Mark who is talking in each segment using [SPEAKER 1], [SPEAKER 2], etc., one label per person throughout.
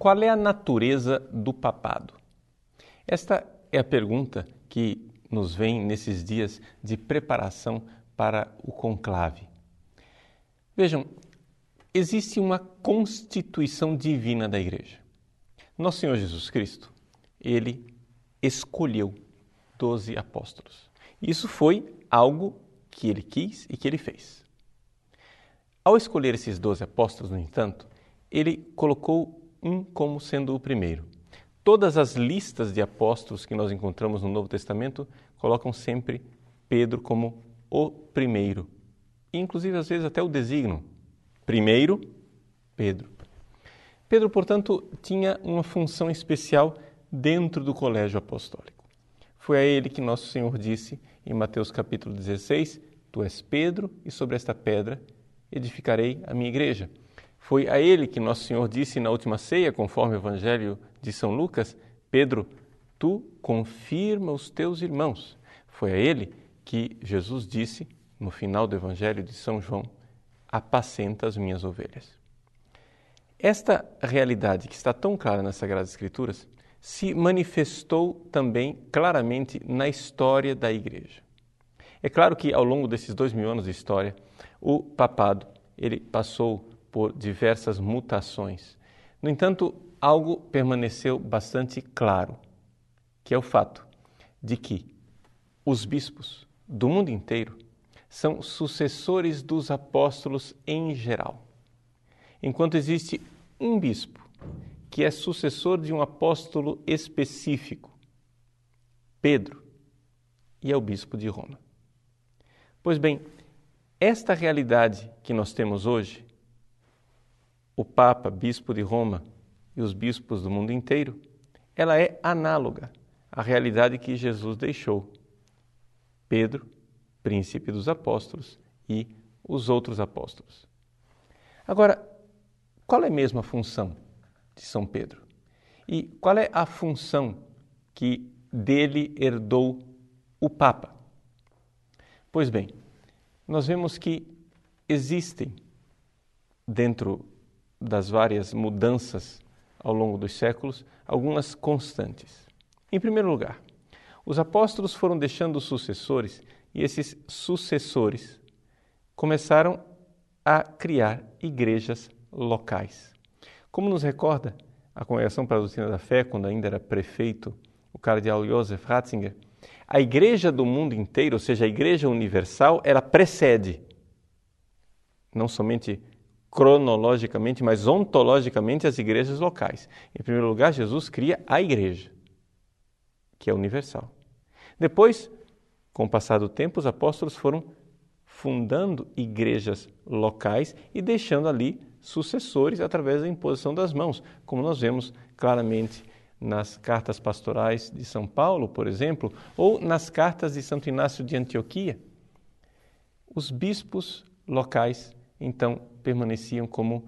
[SPEAKER 1] qual é a natureza do papado? Esta é a pergunta que nos vem nesses dias de preparação para o conclave. Vejam, existe uma constituição divina da igreja. Nosso Senhor Jesus Cristo, ele escolheu doze apóstolos. Isso foi algo que ele quis e que ele fez. Ao escolher esses doze apóstolos, no entanto, ele colocou um como sendo o primeiro. Todas as listas de apóstolos que nós encontramos no Novo Testamento colocam sempre Pedro como o primeiro. Inclusive, às vezes, até o designo. Primeiro, Pedro. Pedro, portanto, tinha uma função especial dentro do colégio apostólico. Foi a ele que nosso Senhor disse em Mateus capítulo 16: Tu és Pedro, e sobre esta pedra edificarei a minha igreja. Foi a ele que nosso Senhor disse na última ceia, conforme o Evangelho de São Lucas: Pedro, tu confirma os teus irmãos. Foi a ele que Jesus disse no final do Evangelho de São João: Apacenta as minhas ovelhas. Esta realidade que está tão clara nas Sagradas Escrituras se manifestou também claramente na história da Igreja. É claro que ao longo desses dois mil anos de história, o papado ele passou por diversas mutações. No entanto, algo permaneceu bastante claro, que é o fato de que os bispos do mundo inteiro são sucessores dos apóstolos em geral. Enquanto existe um bispo que é sucessor de um apóstolo específico, Pedro, e é o bispo de Roma. Pois bem, esta realidade que nós temos hoje, o Papa, bispo de Roma e os bispos do mundo inteiro, ela é análoga à realidade que Jesus deixou. Pedro, príncipe dos apóstolos, e os outros apóstolos. Agora, qual é mesmo a função de São Pedro? E qual é a função que dele herdou o Papa? Pois bem, nós vemos que existem, dentro das várias mudanças ao longo dos séculos, algumas constantes. Em primeiro lugar, os apóstolos foram deixando sucessores e esses sucessores começaram a criar igrejas locais. Como nos recorda a Congregação para a Doutrina da Fé, quando ainda era prefeito o cardeal Josef Ratzinger, a igreja do mundo inteiro, ou seja, a igreja universal, ela precede, não somente cronologicamente, mas ontologicamente as igrejas locais. Em primeiro lugar, Jesus cria a igreja, que é universal. Depois, com o passar do tempo, os apóstolos foram fundando igrejas locais e deixando ali sucessores através da imposição das mãos, como nós vemos claramente nas cartas pastorais de São Paulo, por exemplo, ou nas cartas de Santo Inácio de Antioquia. Os bispos locais, então, permaneciam como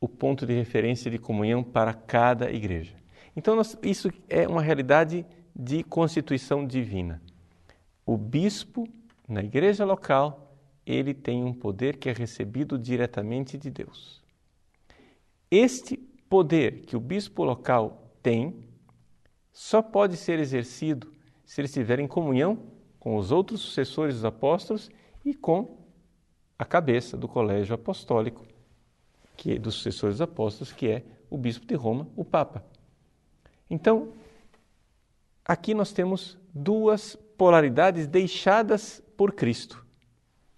[SPEAKER 1] o ponto de referência de comunhão para cada igreja. Então, nós, isso é uma realidade de constituição divina. O bispo, na igreja local, ele tem um poder que é recebido diretamente de Deus. Este poder que o bispo local tem só pode ser exercido se ele estiver em comunhão com os outros sucessores dos apóstolos e com a cabeça do colégio apostólico, que é dos sucessores apóstolos, que é o bispo de Roma, o Papa. Então, aqui nós temos duas polaridades deixadas por Cristo.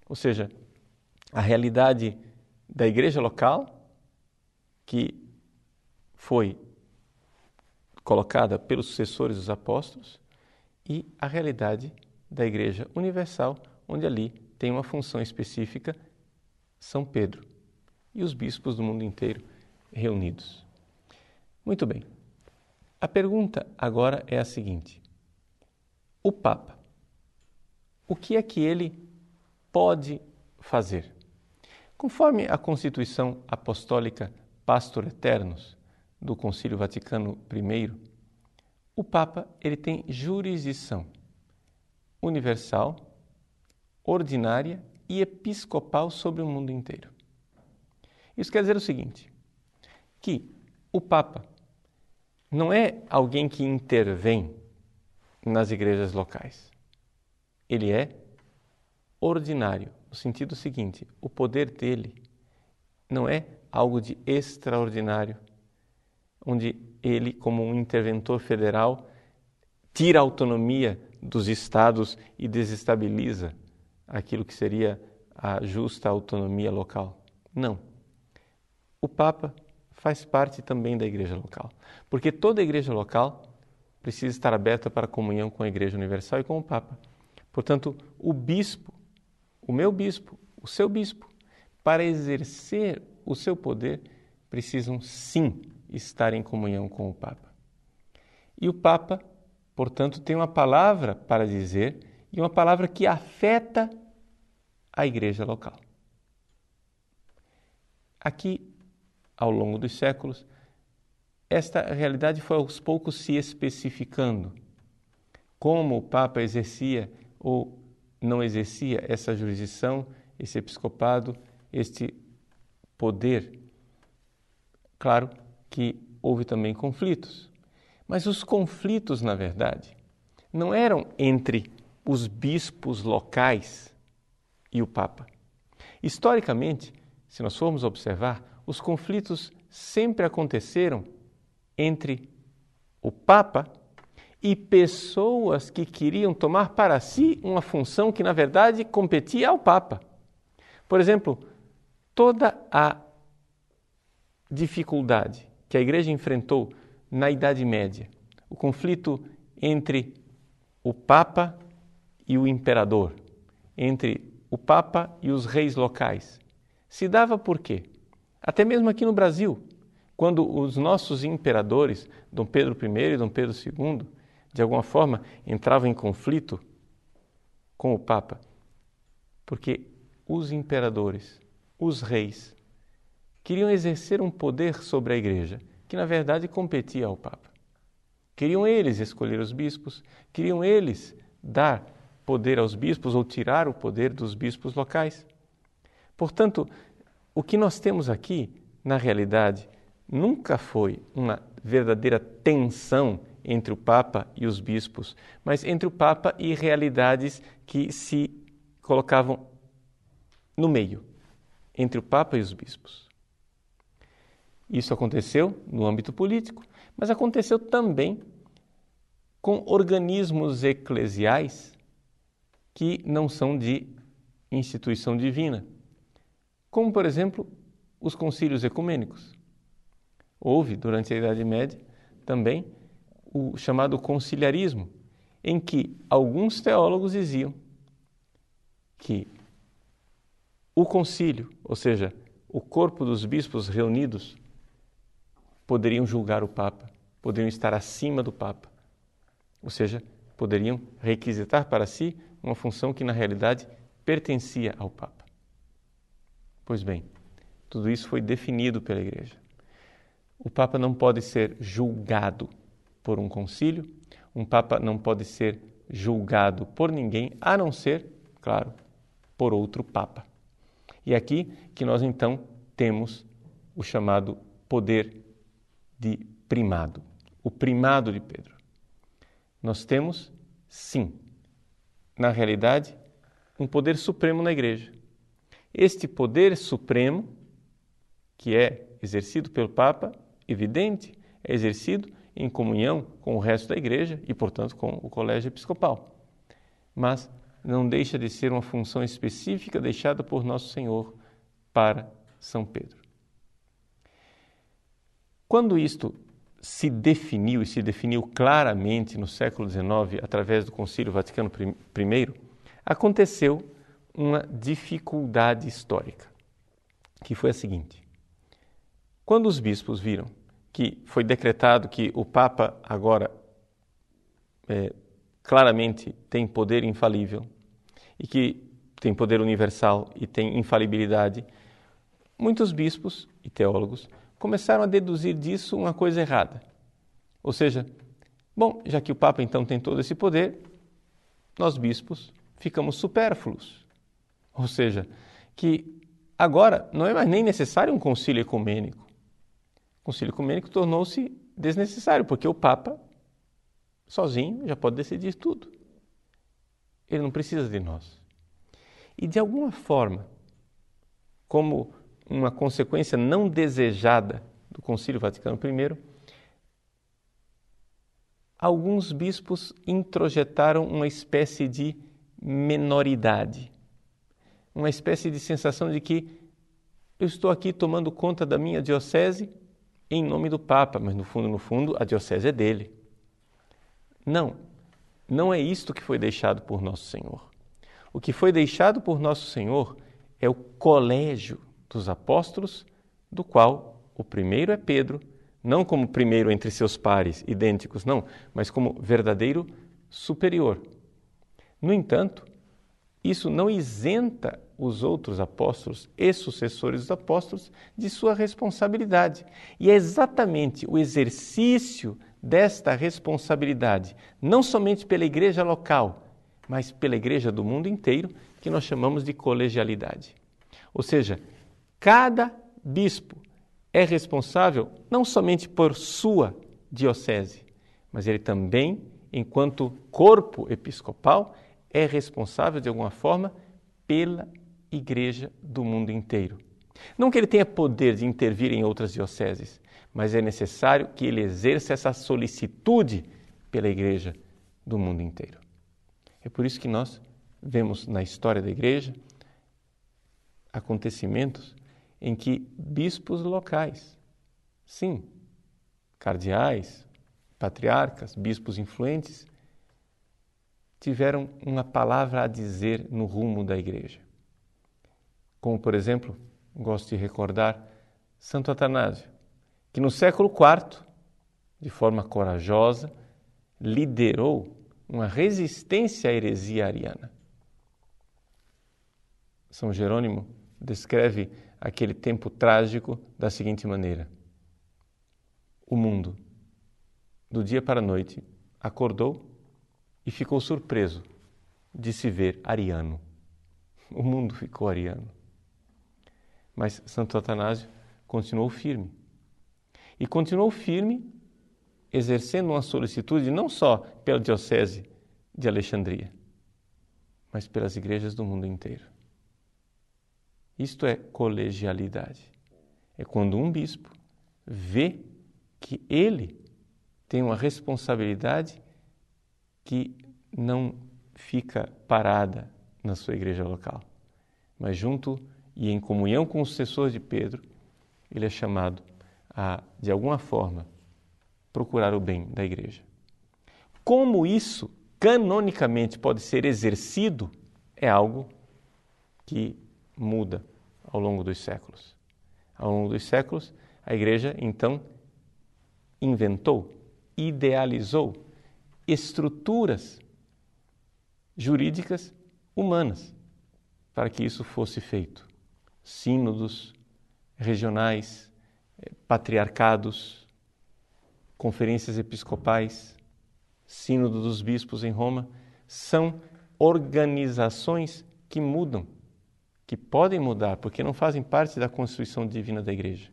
[SPEAKER 1] Ou seja, a realidade da igreja local, que foi colocada pelos sucessores dos apóstolos, e a realidade da igreja universal, onde ali tem uma função específica São Pedro e os bispos do mundo inteiro reunidos. Muito bem. A pergunta agora é a seguinte: o Papa, o que é que ele pode fazer. Conforme a Constituição Apostólica Pastor Eternos do Concílio Vaticano I, o Papa ele tem jurisdição universal, ordinária e episcopal sobre o mundo inteiro. Isso quer dizer o seguinte: que o Papa não é alguém que intervém nas igrejas locais. Ele é ordinário, no sentido seguinte: o poder dele não é algo de extraordinário, onde ele, como um interventor federal, tira a autonomia dos estados e desestabiliza aquilo que seria a justa autonomia local. Não. O Papa faz parte também da igreja local, porque toda igreja local precisa estar aberta para a comunhão com a igreja universal e com o Papa. Portanto, o bispo, o meu bispo, o seu bispo, para exercer o seu poder, precisam sim estar em comunhão com o Papa. E o Papa, portanto, tem uma palavra para dizer e uma palavra que afeta a igreja local. Aqui, ao longo dos séculos, esta realidade foi aos poucos se especificando. Como o Papa exercia ou não exercia essa jurisdição, esse episcopado, este poder. Claro que houve também conflitos, mas os conflitos, na verdade, não eram entre os bispos locais e o Papa. Historicamente, se nós formos observar, os conflitos sempre aconteceram entre o Papa e pessoas que queriam tomar para si uma função que, na verdade, competia ao Papa. Por exemplo, toda a dificuldade que a Igreja enfrentou na Idade Média, o conflito entre o Papa e o imperador, entre o Papa e os reis locais, se dava por quê? Até mesmo aqui no Brasil, quando os nossos imperadores, Dom Pedro I e Dom Pedro II, de alguma forma entravam em conflito com o Papa, porque os imperadores, os reis, queriam exercer um poder sobre a Igreja que, na verdade, competia ao Papa. Queriam eles escolher os bispos, queriam eles dar poder aos bispos ou tirar o poder dos bispos locais. Portanto, o que nós temos aqui, na realidade, nunca foi uma verdadeira tensão entre o Papa e os bispos, mas entre o Papa e realidades que se colocavam no meio, entre o Papa e os bispos. Isso aconteceu no âmbito político, mas aconteceu também com organismos eclesiais que não são de instituição divina, como, por exemplo, os concílios ecumênicos. Houve, durante a Idade Média, também o chamado conciliarismo, em que alguns teólogos diziam que o concílio, ou seja, o corpo dos bispos reunidos, poderiam julgar o Papa, poderiam estar acima do Papa, ou seja, poderiam requisitar para si uma função que na realidade pertencia ao Papa. Pois bem, tudo isso foi definido pela Igreja. O Papa não pode ser julgado por um concílio, um Papa não pode ser julgado por ninguém, a não ser, claro, por outro Papa. E aqui que nós então temos o chamado poder de primado, o primado de Pedro. Nós temos, sim, na realidade, um poder supremo na Igreja. Este poder supremo, que é exercido pelo Papa, evidente, é exercido em comunhão com o resto da igreja e, portanto, com o colégio episcopal. Mas não deixa de ser uma função específica deixada por Nosso Senhor para São Pedro. Quando isto se definiu e se definiu claramente no século XIX através do Concílio Vaticano I, aconteceu uma dificuldade histórica, que foi a seguinte: quando os bispos viram que foi decretado que o Papa agora é, claramente tem poder infalível e que tem poder universal e tem infalibilidade, muitos bispos e teólogos começaram a deduzir disso uma coisa errada. Ou seja, bom, já que o Papa então tem todo esse poder, nós bispos ficamos supérfluos. Ou seja, que agora não é mais nem necessário um concílio ecumênico Concílio Ecumênico tornou-se desnecessário, porque o Papa, sozinho, já pode decidir tudo. Ele não precisa de nós. E de alguma forma, como uma consequência não desejada do Concílio Vaticano I, alguns bispos introjetaram uma espécie de menoridade, uma espécie de sensação de que eu estou aqui tomando conta da minha diocese em nome do Papa, mas no fundo, no fundo, a diocese é dele. Não, não é isto que foi deixado por Nosso Senhor. O que foi deixado por Nosso Senhor é o colégio dos apóstolos, do qual o primeiro é Pedro, não como primeiro entre seus pares idênticos, não, mas como verdadeiro superior. No entanto, isso não isenta os outros apóstolos e sucessores dos apóstolos de sua responsabilidade. E é exatamente o exercício desta responsabilidade, não somente pela igreja local, mas pela igreja do mundo inteiro, que nós chamamos de colegialidade. Ou seja, cada bispo é responsável não somente por sua diocese, mas ele também, enquanto corpo episcopal, é responsável de alguma forma pela igreja do mundo inteiro. Não que ele tenha poder de intervir em outras dioceses, mas é necessário que ele exerça essa solicitude pela igreja do mundo inteiro. É por isso que nós vemos na história da igreja acontecimentos em que bispos locais, sim, cardeais, patriarcas, bispos influentes, tiveram uma palavra a dizer no rumo da igreja. Como, por exemplo, gosto de recordar Santo Atanásio, que no século IV, de forma corajosa, liderou uma resistência à heresia ariana. São Jerônimo descreve aquele tempo trágico da seguinte maneira: O mundo, do dia para a noite, acordou e ficou surpreso de se ver ariano. O mundo ficou ariano. Mas Santo Atanásio continuou firme. E continuou firme, exercendo uma solicitude não só pela Diocese de Alexandria, mas pelas igrejas do mundo inteiro. Isto é colegialidade. É quando um bispo vê que ele tem uma responsabilidade que não fica parada na sua igreja local, mas junto e em comunhão com o sucessor de Pedro, ele é chamado a, de alguma forma, procurar o bem da igreja. Como isso canonicamente pode ser exercido é algo que muda ao longo dos séculos. Ao longo dos séculos, a igreja então inventou, idealizou estruturas jurídicas humanas para que isso fosse feito. Sínodos regionais, eh, patriarcados, conferências episcopais, Sínodo dos bispos em Roma, são organizações que mudam que podem mudar, porque não fazem parte da constituição divina da igreja,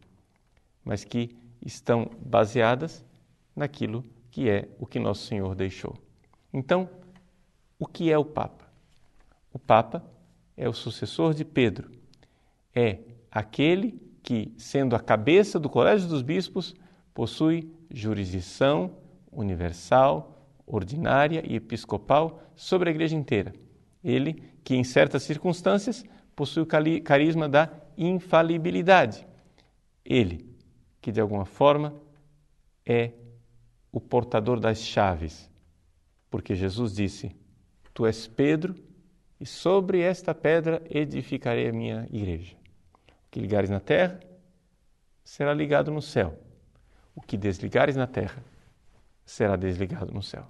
[SPEAKER 1] mas que estão baseadas naquilo que é o que nosso Senhor deixou. Então, o que é o Papa? O Papa é o sucessor de Pedro, é aquele que, sendo a cabeça do Colégio dos Bispos, possui jurisdição universal, ordinária e episcopal sobre a igreja inteira. Ele que, em certas circunstâncias, possui o carisma da infalibilidade. Ele, que de alguma forma é o portador das chaves, porque Jesus disse: Tu és Pedro, e sobre esta pedra edificarei a minha igreja. O que ligares na terra será ligado no céu. O que desligares na terra será desligado no céu.